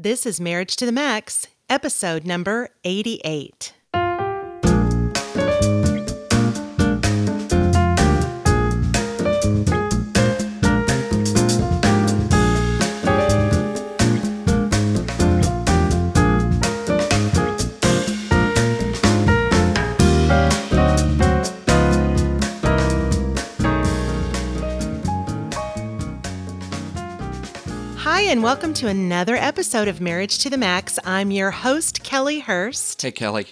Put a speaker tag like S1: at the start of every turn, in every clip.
S1: This is Marriage to the Max, episode number 88. And welcome to another episode of Marriage to the Max. I'm your host, Kellie Hurst.
S2: Hey, Kellie.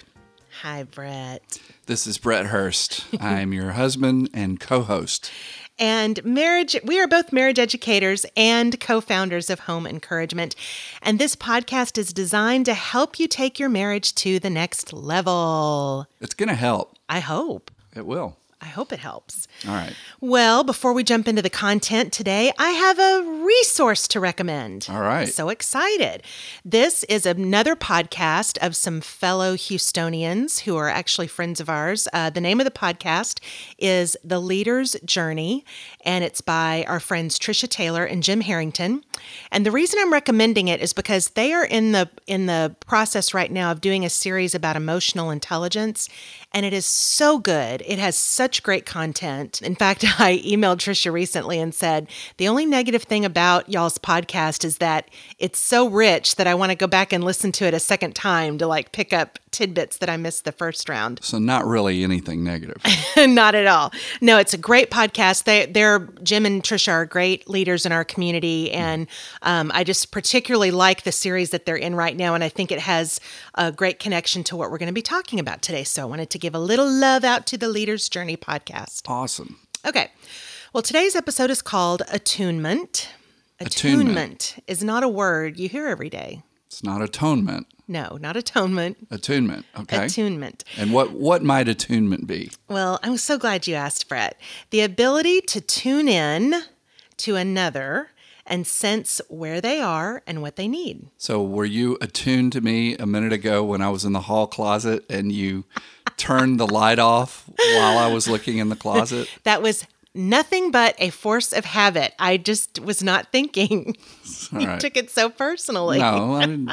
S1: Hi, Brett.
S2: This is Brett Hurst. I'm your husband and co host.
S1: And marriage, we are both marriage educators and co founders of Home Encouragement. And this podcast is designed to help you take your marriage to the next level.
S2: It's going to help.
S1: I hope.
S2: It will.
S1: I hope it helps.
S2: All right.
S1: Well, before we jump into the content today, I have a resource to recommend.
S2: All right.
S1: So excited. This is another podcast of some fellow Houstonians who are actually friends of ours. Uh, the name of the podcast is The Leader's Journey, and it's by our friends Trisha Taylor and Jim Herrington. And the reason I'm recommending it is because they are in the in the process right now of doing a series about emotional intelligence, and it is so good. It has such great content. In fact, I emailed Trisha recently and said, the only negative thing about y'all's podcast is that it's so rich that I want to go back and listen to it a second time to like pick up tidbits that I missed the first round.
S2: So, not really anything negative.
S1: Not at all. No, it's a great podcast. They, they're Jim and Trisha are great leaders in our community, and um, I just particularly like the series that they're in right now, and I think it has a great connection to what we're going to be talking about today. So, I wanted to give a little love out to the Leaders Journey podcast.
S2: awesome.
S1: Okay. Well, today's episode is called Attunement.
S2: Attunement.
S1: Attunement is not a word you hear every day.
S2: It's not atonement,
S1: No, not atonement.
S2: attunement. Okay.
S1: Attunement.
S2: and what, what might attunement be?
S1: Well, I'm so glad you asked, Brett. The ability to tune in to another and sense where they are and what they need.
S2: So, were you attuned to me a minute ago when I was in the hall closet and you turned the light off while I was looking in the closet?
S1: That was nothing but a force of habit. I just was not thinking.
S2: All
S1: you
S2: right.
S1: took it so personally.
S2: No, I didn't.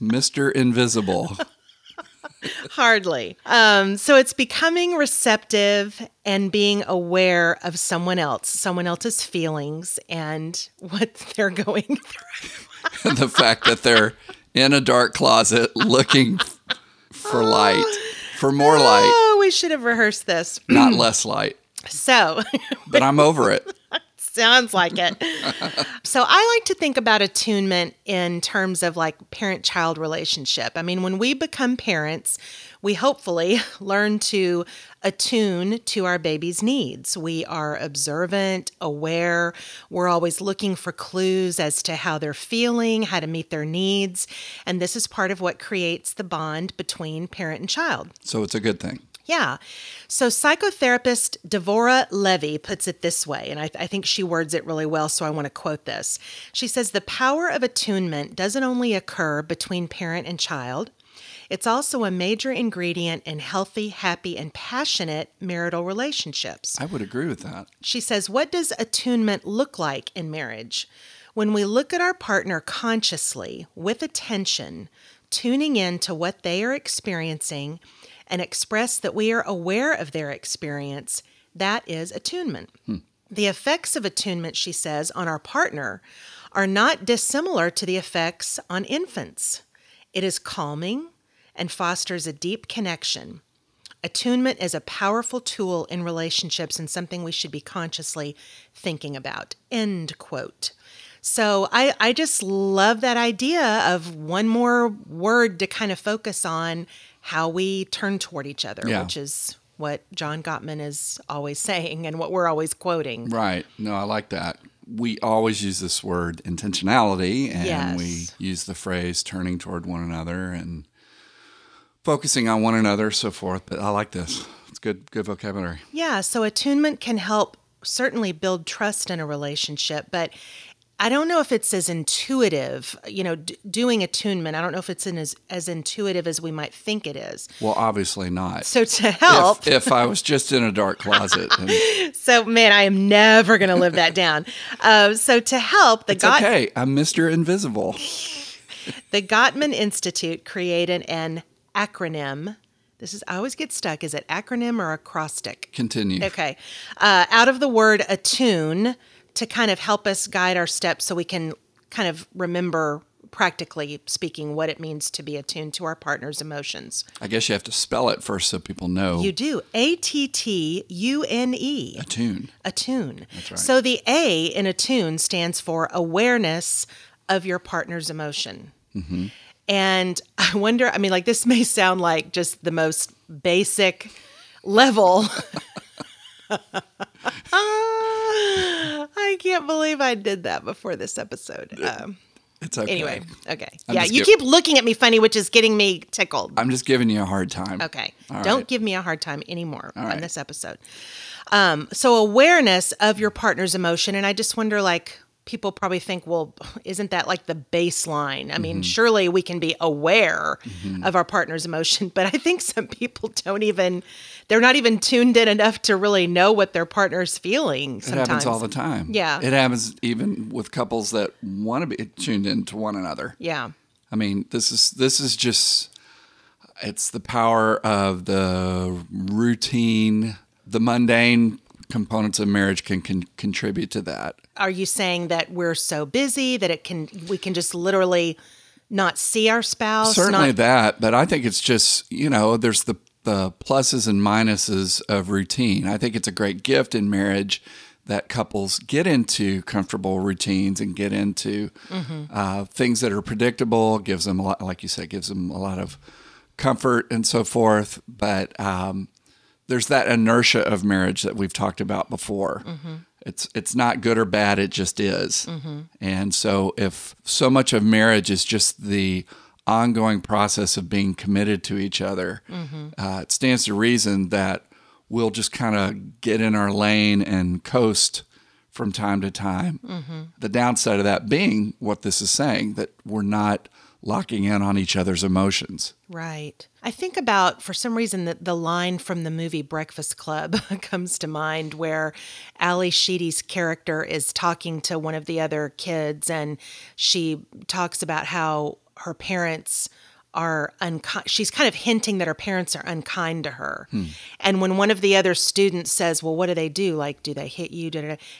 S2: Mr. Invisible.
S1: Hardly. Um, so it's becoming receptive and being aware of someone else, someone else's feelings and what they're going through.
S2: the fact that they're in a dark closet looking for light, for more light,
S1: Oh, we should have rehearsed this.
S2: not less light.
S1: So
S2: But I'm over it.
S1: Sounds like it. so I like to think about attunement in terms of like parent child relationship. I mean, when we become parents, we hopefully learn to attune to our baby's needs. We are observant, aware. We're always looking for clues as to how they're feeling, how to meet their needs. And this is part of what creates the bond between parent and child.
S2: So it's a good thing.
S1: Yeah. So psychotherapist Devora Levy puts it this way, and I, I, think she words it really well, so I want to quote this. She says, The power of attunement doesn't only occur between parent and child, it's also a major ingredient in healthy, happy, and passionate marital relationships.
S2: I would agree with that.
S1: She says, What does attunement look like in marriage? When we look at our partner consciously, with attention, tuning in to what they are experiencing, and express that we are aware of their experience, that is attunement. Hmm. The effects of attunement, she says, on our partner are not dissimilar to the effects on infants. It is calming and fosters a deep connection. Attunement is a powerful tool in relationships and something we should be consciously thinking about. End quote. So I, I just love that idea of one more word to kind of focus on how we turn toward each other,
S2: Yeah.
S1: which is what John Gottman is always saying and what we're always quoting.
S2: Right. No, I like that. We always use this word intentionality and
S1: Yes.
S2: we use the phrase turning toward one another and focusing on one another, so forth. But I like this. It's good good vocabulary.
S1: Yeah, so attunement can help certainly build trust in a relationship, but I don't know if it's as intuitive, you know, d- doing attunement. I don't know if it's in as, as intuitive as we might think it is.
S2: Well, obviously not.
S1: So to help,
S2: If, if I was just in a dark closet, and
S1: so man, I am never going to live that down. Uh, so to help, the
S2: it's
S1: God,
S2: okay. I'm Mr. Invisible.
S1: the Gottman Institute created an acronym. This is I always get stuck. Is it acronym or acrostic?
S2: Continue.
S1: Okay. Uh, out of the word attune to kind of help us guide our steps so we can kind of remember practically speaking what it means to be attuned to our partner's emotions.
S2: I guess you have to spell it first so people know.
S1: You do. A T T U N E.
S2: Attune.
S1: Attune.
S2: That's right.
S1: So the A in attune stands for awareness of your partner's emotion.
S2: Mm-hmm.
S1: And I wonder, I mean, like this may sound like just the most basic level. I can't believe I did that before this episode. Um,
S2: It's okay.
S1: anyway, okay.
S2: I'm
S1: yeah, you
S2: give-
S1: keep looking at me funny, which is getting me tickled.
S2: I'm just giving you a hard time.
S1: Okay.
S2: All
S1: Don't
S2: right.
S1: give me a hard time anymore on
S2: right.
S1: this episode. Um, so awareness of your partner's emotion, and I just wonder, like, people probably think, well, isn't that like the baseline? I
S2: Mm-hmm.
S1: mean, surely we can be aware of our partner's emotion, but I think some people don't even, they're not even tuned in enough to really know what their partner's feeling.
S2: It happens all the time.
S1: Yeah.
S2: It happens even with couples that want to be tuned into one another.
S1: Yeah.
S2: I mean, this is this is just it's the power of the routine, the mundane components of marriage can, can contribute to that.
S1: Are you saying that we're so busy that it can, we can just literally not see our spouse?
S2: Certainly
S1: not,
S2: that, but I think it's just, you know, there's the the pluses and minuses of routine. I think it's a great gift in marriage that couples get into comfortable routines and get into uh, things that are predictable. Gives them a lot, like you said, gives them a lot of comfort and so forth. But um, there's that inertia of marriage that we've talked about before. Mm-hmm. It's it's not good or bad; it just is. Mm-hmm. And so, if so much of marriage is just the ongoing process of being committed to each other, mm-hmm. uh, it stands to reason that we'll just kind of get in our lane and coast from time to time. The downside of that being what this is saying that we're not locking in on each other's emotions.
S1: Right. I think about, for some reason, that the line from the movie Breakfast Club comes to mind where Ally Sheedy's character is talking to one of the other kids and she talks about how her parents are unkind. She's kind of hinting that her parents are unkind to her. Hmm. And when one of the other students says, Well, what do they do? Like, do they hit you?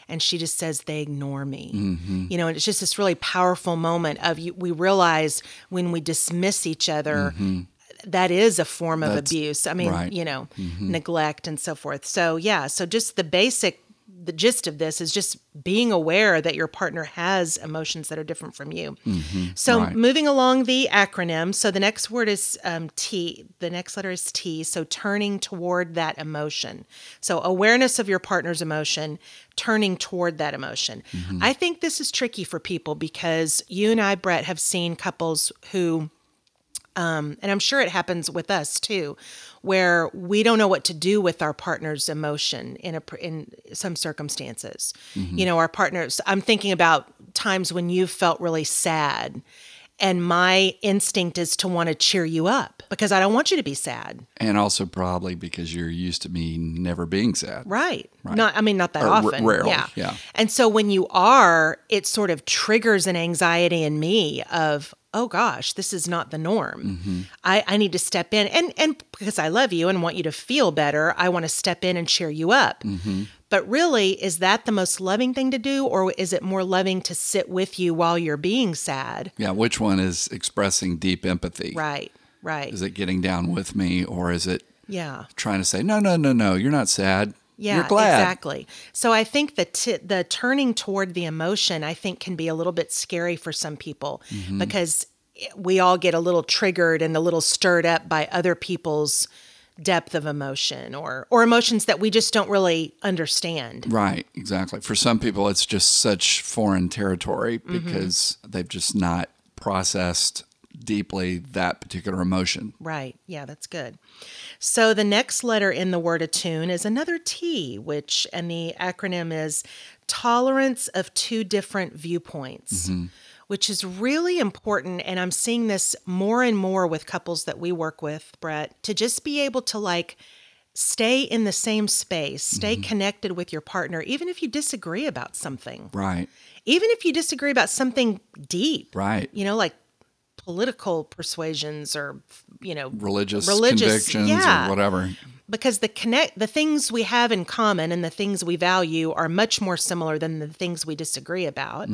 S1: And she just says, They ignore me. Mm-hmm. You know, and it's just this really powerful moment of you, we realize when we dismiss each other, mm-hmm. that is a form of
S2: That's
S1: abuse. I mean,
S2: right.
S1: you know, mm-hmm. neglect and so forth. So, yeah, so just the basic the gist of this is just being aware that your partner has emotions that are different from you. So,
S2: right.
S1: moving along the acronym. So, the next word is um, T. The next letter is T. So, turning toward that emotion. So, awareness of your partner's emotion, turning toward that emotion. I think this is tricky for people because you and I, Brett, have seen couples who Um, and I'm sure it happens with us too, where we don't know what to do with our partner's emotion in a in some circumstances. Mm-hmm. You know, our partners. I'm thinking about times when you felt really sad, and my instinct is to want to cheer you up because I don't want you to be sad.
S2: And also probably because you're used to me never being sad.
S1: Right. right. Not I mean not that
S2: Or r-
S1: often.
S2: rarely,
S1: yeah.
S2: yeah.
S1: And so when you are, it sort of triggers an anxiety in me of, oh gosh, this is not the norm.
S2: Mm-hmm.
S1: I, I need to step in and and because I love you and want you to feel better, I want to step in and cheer you up.
S2: Mm-hmm.
S1: But really, is that the most loving thing to do, or is it more loving to sit with you while you're being sad?
S2: Yeah, which one is expressing deep empathy?
S1: Right, right.
S2: Is it getting down with me or is it
S1: yeah.
S2: trying to say, no, no, no, no, you're not sad.
S1: Yeah, exactly. So I think the t- the turning toward the emotion, I think, can be a little bit scary for some people
S2: Mm-hmm.
S1: because we all get a little triggered and a little stirred up by other people's depth of emotion or or emotions that we just don't really understand.
S2: Right, exactly. For some people, it's just such foreign territory
S1: Mm-hmm.
S2: because they've just not processed deeply that particular emotion.
S1: Right. Yeah, that's good. So the next letter in the word attune is another T, which, and the acronym is tolerance of two different viewpoints, mm-hmm. which is really important. And I'm seeing this more and more with couples that we work with, Brett, to just be able to like stay in the same space, stay mm-hmm. connected with your partner, even if you disagree about something,
S2: Right,
S1: even if you disagree about something deep
S2: right.
S1: you know, like political persuasions or you know
S2: Religious,
S1: Religious,
S2: convictions
S1: yeah.
S2: or whatever.
S1: because the connect the things we have in common and the things we value are much more similar than the things we disagree about.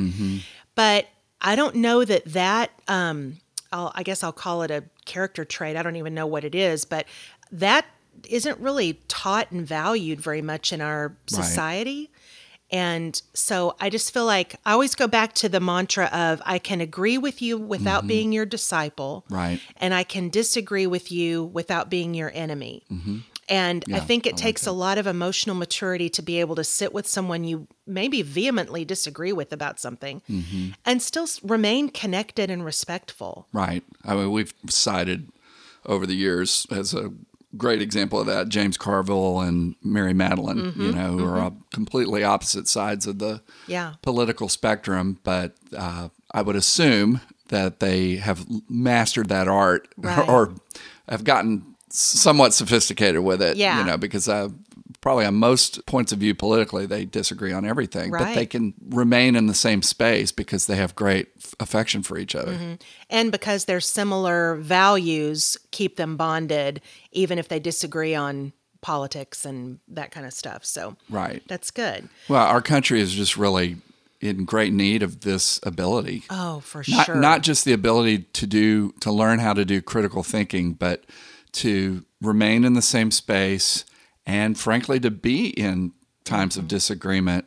S1: But I don't know that that um, I'll, I guess I'll call it a character trait. I don't even know what it is, but that isn't really taught and valued very much in our society. And so I just feel like I always go back to the mantra of I can agree with you without being your disciple.
S2: Right.
S1: And I can disagree with you without being your enemy. And I
S2: Yeah,
S1: think
S2: I
S1: it
S2: like
S1: takes a lot of emotional maturity to be able to sit with someone you maybe vehemently disagree with about something
S2: Mm-hmm.
S1: and still remain connected and respectful.
S2: Right. I mean, we've cited over the years as a great example of that James Carville and Mary Matalin,
S1: Mm-hmm,
S2: you know, who are on completely opposite sides of the
S1: Yeah.
S2: political spectrum, but uh, I would assume that they have mastered that art
S1: Right.
S2: or have gotten somewhat sophisticated with it,
S1: Yeah.
S2: you know, because uh, probably on most points of view politically, they disagree on everything, but they can remain in the same space because they have great f- affection for each other.
S1: Mm-hmm. And because their similar values keep them bonded, even if they disagree on politics and that kind of stuff. So
S2: Right.
S1: that's good.
S2: Well, our country is just really in great need of this ability.
S1: Oh, for
S2: not
S1: sure.
S2: not just the ability to do to learn how to do critical thinking, but to remain in the same space and frankly to be in times
S1: Mm-hmm.
S2: of disagreement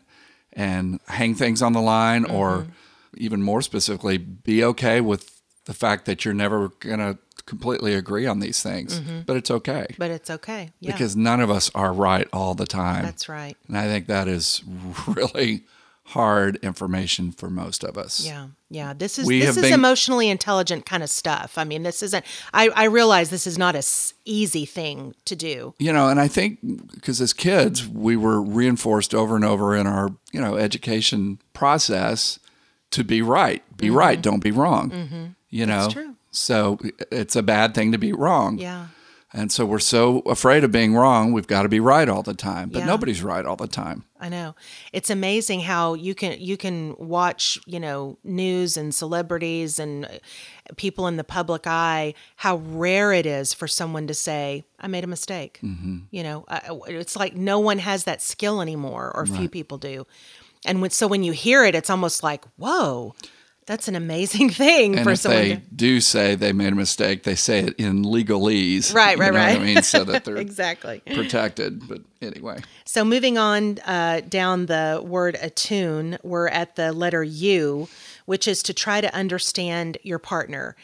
S2: and hang things on the line or
S1: Mm-hmm.
S2: even more specifically be okay with the fact that you're never going to completely agree on these things, but it's okay.
S1: but it's okay. Yeah.
S2: Because none of us are right all the time.
S1: that's right.
S2: And I think that is really hard information for most of us.
S1: Yeah, yeah. This is
S2: We
S1: this is
S2: been-
S1: emotionally intelligent kind of stuff. I mean, this isn't. I I realize this is not a s- easy thing to do.
S2: You know, and I think because as kids, we were reinforced over and over in our, you know, education process to be right. Be right, don't be wrong. You know,
S1: Mm-hmm. That's true.
S2: so it's a bad thing to be wrong.
S1: Yeah,
S2: And so we're so afraid of being wrong, we've got to be right all the time. But
S1: Yeah.
S2: nobody's right all the time.
S1: I know. It's amazing how you can you can watch you know news and celebrities and uh, people in the public eye. How rare it is for someone to say, "I made a mistake."
S2: Mm-hmm.
S1: You know, it's like no one has that skill anymore, or few people do. And when, so when you hear it, it's almost like, "Whoa." That's an amazing thing
S2: And
S1: for
S2: if
S1: someone
S2: they
S1: to
S2: do say they made a mistake, they say it in legalese.
S1: Right, right, right.
S2: I mean, so that they're
S1: exactly.
S2: protected. But anyway,
S1: So moving on uh, down the word attune, we're at the letter U, which is to try to understand your partner.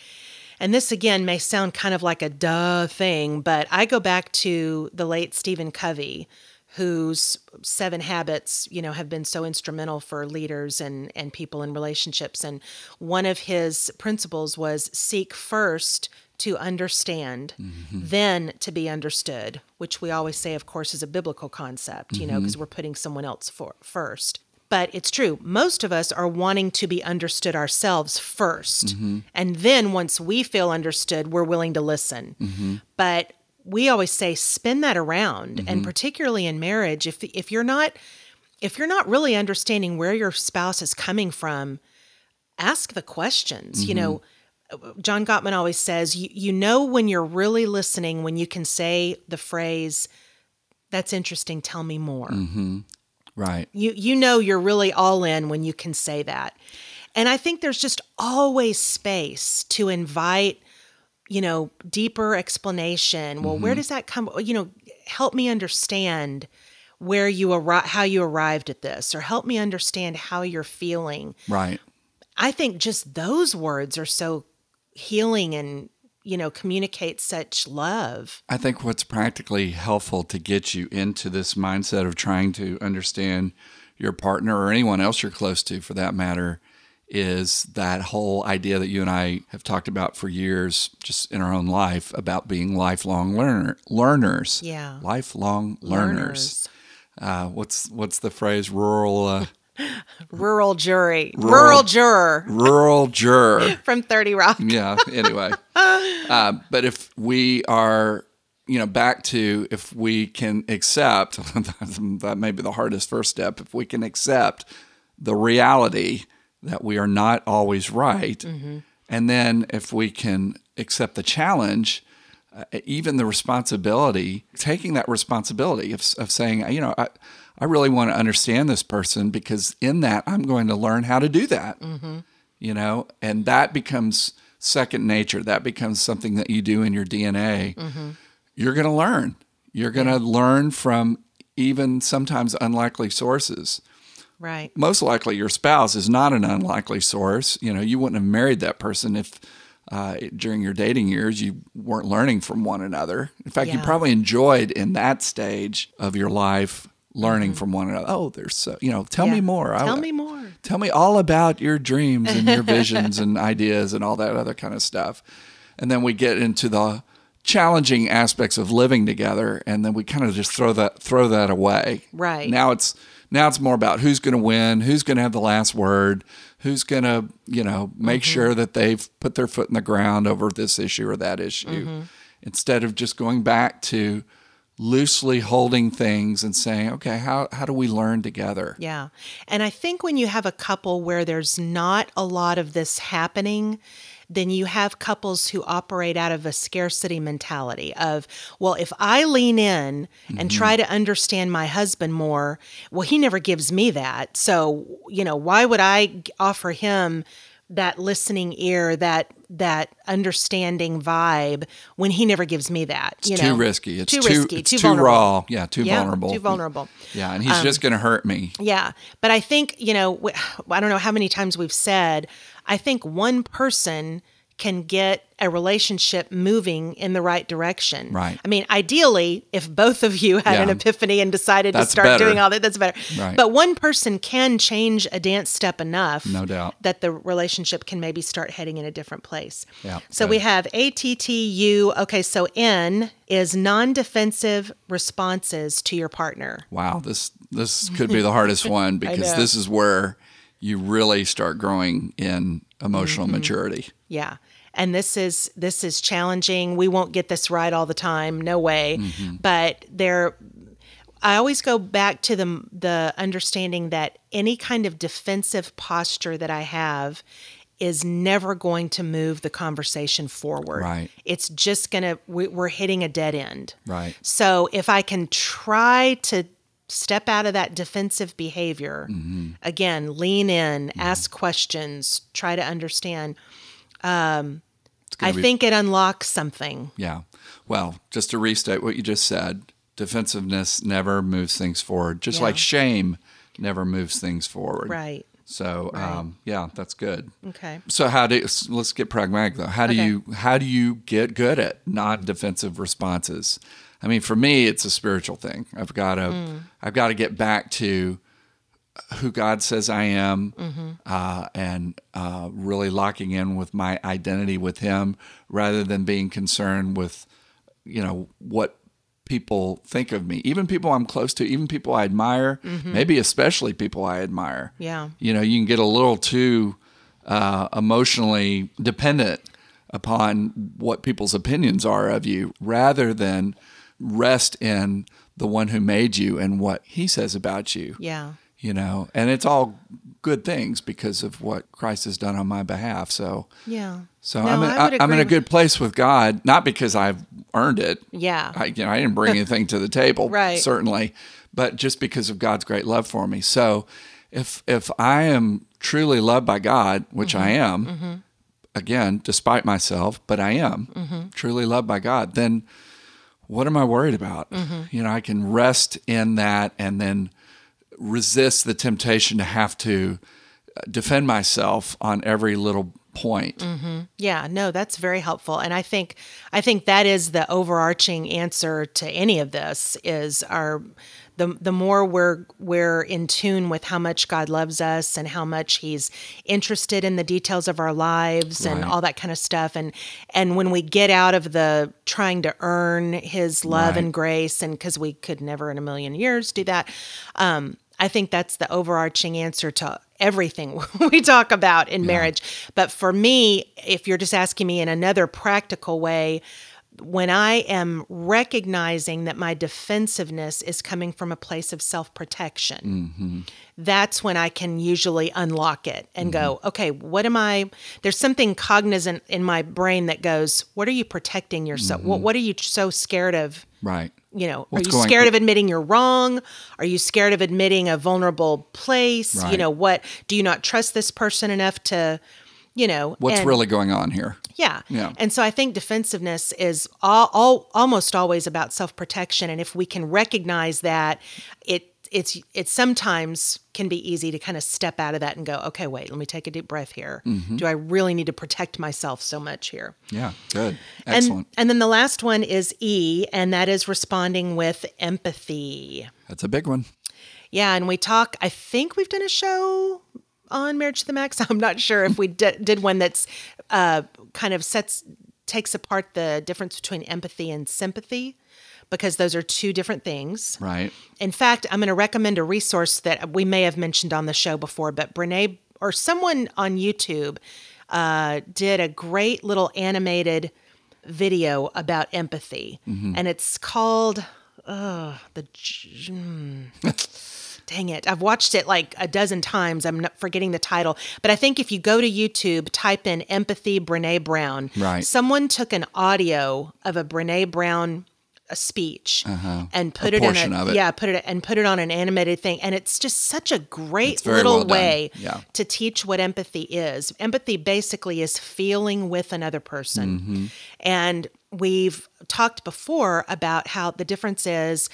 S1: And this again may sound kind of like a duh thing, but I go back to the late Stephen Covey, whose seven habits, you know, have been so instrumental for leaders and, and people in relationships. And one of his principles was seek first to understand, mm-hmm. then to be understood, which we always say, of course, is a biblical concept, you know, because mm-hmm. we're putting someone else for, first. But it's true. Most of us are wanting to be understood ourselves 1st mm-hmm. And then once we feel understood, we're willing to listen. But we always say spin that around. And mm-hmm. particularly in marriage, if if you're not if you're not really understanding where your spouse is coming from, ask the questions. You know, mm-hmm. John Gottman always says, you, you know, when you're really listening, when you can say the phrase, that's interesting, tell me more. Mm-hmm.
S2: right.
S1: You, you know, you're really all in when you can say that. And I think there's just always space to invite, you know, deeper explanation. Well, where mm-hmm. does that come? You know, help me understand where you arri- how you arrived at this, or help me understand how you're feeling.
S2: Right.
S1: I think just those words are so healing and, you know, communicate such love.
S2: I think what's practically helpful to get you into this mindset of trying to understand your partner or anyone else you're close to for that matter is that whole idea that you and I have talked about for years just in our own life about being lifelong learner learners.
S1: Yeah.
S2: Lifelong learners. Uh, what's what's the phrase rural uh,
S1: Rural jury. Rural, juror
S2: rural juror.
S1: from 30 Rock.
S2: yeah anyway uh, but if we are you know back to if we can accept that may be the hardest first step if we can accept the reality that we are not always right mm-hmm. And then if we can accept the challenge, uh, even the responsibility, taking that responsibility of, of saying, you know, I, I really want to understand this person because in that I'm going to learn how to do that. Mm-hmm. You know, and that becomes second nature. That becomes something that you do in your DNA. Mm-hmm. You're going to learn. You're going to learn from even sometimes unlikely sources.
S1: Right.
S2: Most likely, your spouse is not an unlikely source. You know, you wouldn't have married that person if uh, during your dating years you weren't learning from one another. In fact, you probably enjoyed in that stage of your life learning from one another. Oh, there's so you know. Tell me
S1: Mm-hmm. Yeah.
S2: more. I-
S1: Tell me more.
S2: Tell me all about your dreams and your visions and ideas and all that other kind of stuff. And then we get into the challenging aspects of living together and then we kind of just throw that throw that away.
S1: Right.
S2: Now it's now it's more about who's going to win, who's going to have the last word, who's going to, you know, make
S1: Mm-hmm.
S2: sure that they've put their foot in the ground over this issue or that issue.
S1: Mm-hmm.
S2: Instead of just going back to loosely holding things and saying, okay, how, how do we learn together?
S1: Yeah. And I think when you have a couple where there's not a lot of this happening, then you have couples who operate out of a scarcity mentality of, well, if I lean in and mm-hmm. try to understand my husband more, well, he never gives me that. So, you know, why would I offer him that listening ear, that that understanding vibe when he never gives me that?
S2: It's
S1: you
S2: too risky. It's
S1: too,
S2: too,
S1: risky,
S2: it's
S1: too,
S2: too, raw. Yeah, too
S1: Yeah,
S2: vulnerable.
S1: too vulnerable.
S2: Yeah, and he's um, just going to hurt me.
S1: Yeah. But I think, you know, I don't know how many times we've said, I think one person can get a relationship moving in the right direction.
S2: Right.
S1: I mean, ideally, if both of you had an epiphany and decided to start
S2: better.
S1: doing all that, that's better.
S2: Right.
S1: But one person can change a dance step enough
S2: No doubt.
S1: that the relationship can maybe start heading in a different place.
S2: Yeah,
S1: So
S2: good.
S1: we have ATTU. Okay, so N is non-defensive responses to your partner.
S2: Wow, this this could be the hardest one because this is where you really start growing in emotional
S1: Mm-hmm.
S2: maturity.
S1: Yeah. And this is this is challenging. We won't get this right all the time, no way. But there I always go back to the the understanding that any kind of defensive posture that I have is never going to move the conversation forward.
S2: Right.
S1: It's just going to we, we're hitting a dead end.
S2: Right.
S1: So if I can try to step out of that defensive behavior,
S2: Mm-hmm.
S1: again, lean in, ask questions, try to understand,
S2: gonna
S1: I
S2: be-
S1: think it unlocks something.
S2: Yeah. Well, just to restate what you just said, defensiveness never moves things forward, just
S1: Yeah.
S2: like shame never moves things forward.
S1: Right.
S2: So, um, yeah, that's good.
S1: Okay.
S2: So how do let's get pragmatic though. How do
S1: Okay.
S2: you how do you get good at non-defensive responses? I mean, for me, it's a spiritual thing. I've got to
S1: Mm.
S2: I've got to get back to who God says I am,
S1: Mm-hmm.
S2: uh, and uh, really locking in with my identity with Him, rather than being concerned with you know what people think of me even people i'm close to even people i admire maybe especially people i admire
S1: Mm-hmm. Yeah.
S2: you know you can get a little too uh, emotionally dependent upon what people's opinions are of you rather than rest in the one who made you and what he says about you
S1: Yeah.
S2: you know and it's all good things because of what christ has done on my behalf so
S1: Yeah.
S2: so
S1: No,
S2: I'm, in,
S1: I would
S2: I'm in a good place with god not because i've earned it
S1: Yeah.
S2: I, you know, I didn't bring anything to the table,
S1: Right.
S2: certainly, but just because of God's great love for me. So, if if I am truly loved by God, which I
S1: Mm-hmm.
S2: am, again, despite myself, but I am
S1: Mm-hmm.
S2: truly loved by God, then what am I worried about?
S1: Mm-hmm.
S2: You know, I can rest in that and then resist the temptation to have to uh, defend myself on every little point.
S1: Yeah, no, that's very helpful. And I think I think that is the overarching answer to any of this is our the the more we're we're in tune with how much God loves us and how much he's interested in the details of our lives and all that kind of stuff and and when we get out of the trying to earn his love
S2: Right.
S1: and grace and cuz we could never in a million years do that um I think that's the overarching answer to everything we talk about in marriage. But for me, if you're just asking me in another practical way, when I am recognizing that my defensiveness is coming from a place of self protection, mm-hmm. that's when I can usually unlock it and go, mm-hmm. okay, what am I? There's something cognizant in my brain that goes, what are you protecting yourself? What, mm-hmm. what are you so scared of?
S2: Right.
S1: You know,
S2: What's
S1: are you scared of admitting you're wrong? Are you scared of admitting a vulnerable place? You know, what do you not trust this person enough to, you know,
S2: What's
S1: and-
S2: really going on here?
S1: yeah.
S2: Yeah.
S1: And so I think defensiveness is all, all almost always about self-protection and if we can recognize that it it's it sometimes can be easy to kind of step out of that and go, okay, wait, let me take a deep breath here.
S2: Mm-hmm.
S1: Do I really need to protect myself so much here?
S2: Yeah. Good.
S1: And,
S2: Excellent.
S1: and then the last one is E, and that is responding with empathy.
S2: That's a big one.
S1: Yeah, and we talk. I think we've done a show on Marriage to the Max. I'm not sure if we di- did one that's uh, kind of sets takes apart the difference between empathy and sympathy, because those are two different things.
S2: Right.
S1: In fact, I'm going to recommend a resource that we may have mentioned on the show before, but Brene or someone on YouTube uh, did a great little animated video about empathy, and it's called uh, the. Hmm. Dang it. I've watched it like a dozen times. I'm not forgetting the title. But I think if you go to YouTube, type in empathy Brene Brown.
S2: Right.
S1: Someone took an audio of a Brene Brown a speech and put
S2: Uh-huh. A
S1: it in a
S2: it.
S1: yeah, put it and put it on an animated thing. And it's just such a great little
S2: well
S1: way
S2: Yeah.
S1: to teach what empathy is. Empathy basically is feeling with another person.
S2: Mm-hmm.
S1: And we've talked before about how the difference is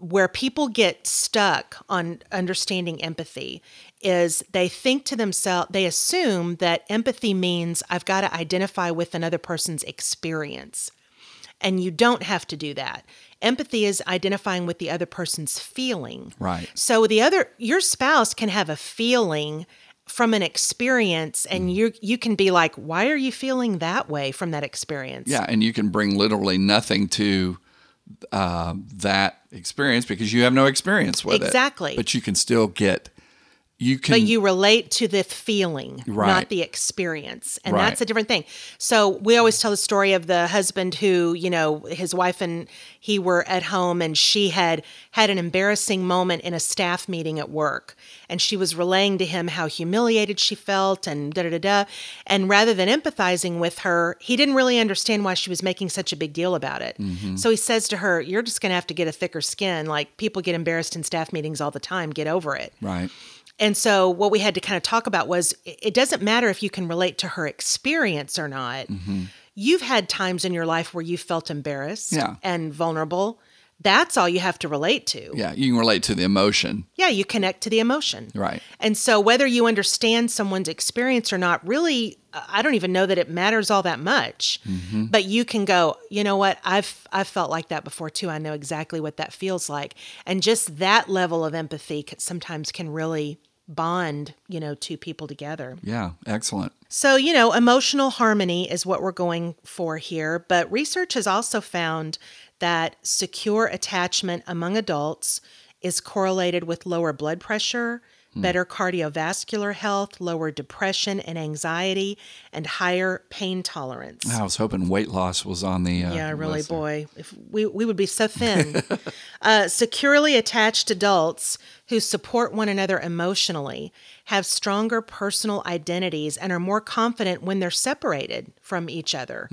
S1: where people get stuck on understanding empathy is they think to themselves they assume that empathy means I've got to identify with another person's experience. And you don't have to do that. Empathy is identifying with the other person's feeling.
S2: Right.
S1: So the other your spouse can have a feeling from an experience and
S2: Mm.
S1: you you can be like, "Why are you feeling that way from that experience?"
S2: Yeah, and you can bring literally nothing to uh, that experience because you have no experience with it.
S1: Exactly.
S2: But you can still get. You can.
S1: but you relate to the feeling,
S2: Right.
S1: not the experience. And
S2: Right.
S1: that's a different thing. So we always tell the story of the husband who, you know, his wife and he were at home and she had had an embarrassing moment in a staff meeting at work. And she was relaying to him how humiliated she felt and da da da da. And rather than empathizing with her, he didn't really understand why she was making such a big deal about it.
S2: Mm-hmm.
S1: So he says to her, You're just going to have to get a thicker skin. Like people get embarrassed in staff meetings all the time. Get over it.
S2: right.
S1: And so, what we had to kind of talk about was it doesn't matter if you can relate to her experience or not. Mm-hmm. You've had times in your life where you felt embarrassed
S2: Yeah.
S1: and vulnerable. That's all you have to relate to.
S2: Yeah, you can relate to the emotion.
S1: Yeah, you connect to the emotion.
S2: Right.
S1: And so, whether you understand someone's experience or not, really, I don't even know that it matters all that much.
S2: Mm-hmm.
S1: But you can go, you know what? I've I've felt like that before too. I know exactly what that feels like, and just that level of empathy sometimes can really bond, you know, two people together.
S2: Yeah, excellent.
S1: So, you know, emotional harmony is what we're going for here. But research has also found that secure attachment among adults is correlated with lower blood pressure, better cardiovascular health, lower depression and anxiety, and higher pain tolerance.
S2: I was hoping weight loss was on the. Uh,
S1: Yeah, really, boy. If we we would be so thin. uh, securely attached adults who support one another emotionally have stronger personal identities and are more confident when they're separated from each other,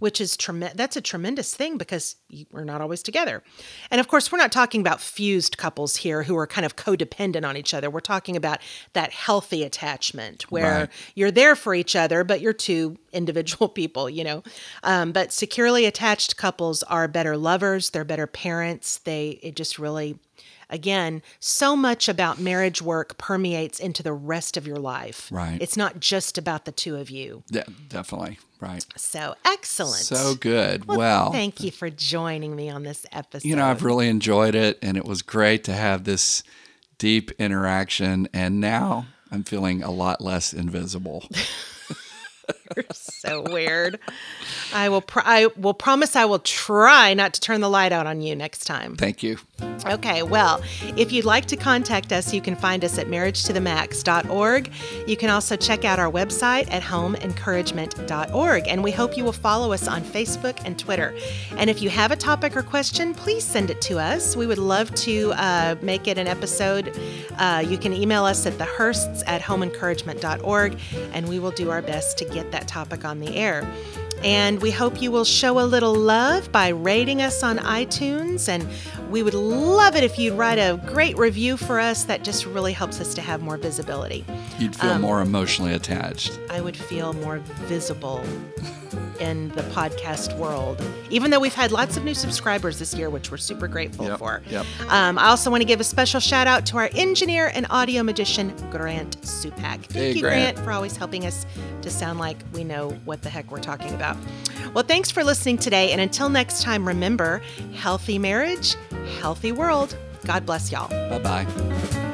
S1: which is trem- that's a tremendous thing because we're not always together. And of course, we're not talking about fused couples here who are kind of codependent on each other. We're talking about that healthy attachment where
S2: Right.
S1: you're there for each other, but you're two individual people, you know. Um, but securely attached couples are better lovers, they're better parents. They, it just really, again, so much about marriage work permeates into the rest of your life.
S2: Right.
S1: It's not just about the two of you.
S2: Yeah, definitely. Right.
S1: So excellent.
S2: So good. Well,
S1: Thank you for joining me on this episode.
S2: you know, I've really enjoyed it, and it was great to have this deep interaction. And now I'm feeling a lot less invisible.
S1: You're so weird. I will. I will promise. I will try not to turn the light out on you next time.
S2: Thank you.
S1: Okay, well, if you'd like to contact us, you can find us at marriagetothemax.org. You can also check out our website at homeencouragement.org. And we hope you will follow us on Facebook and Twitter. And if you have a topic or question, please send it to us. We would love to uh, make it an episode. Uh, you can email us at thehursts at homeencouragement.org, and we will do our best to get that topic on the air. And we hope you will show a little love by rating us on iTunes. And we would love it if you'd write a great review for us. That just really helps us to have more visibility.
S2: You'd feel more emotionally attached.
S1: I would feel more visible in the podcast world, even though we've had lots of new subscribers this year, which we're super grateful
S2: Yep,
S1: for.
S2: yep.
S1: Um, I also want to give a special shout out to our engineer and audio magician, Grant Supak. Thank
S2: Hey,
S1: you,
S2: Grant.
S1: Grant, for always helping us to sound like we know what the heck we're talking about. Well, thanks for listening today. And until next time, remember healthy marriage, healthy world. God bless y'all.
S2: Bye bye.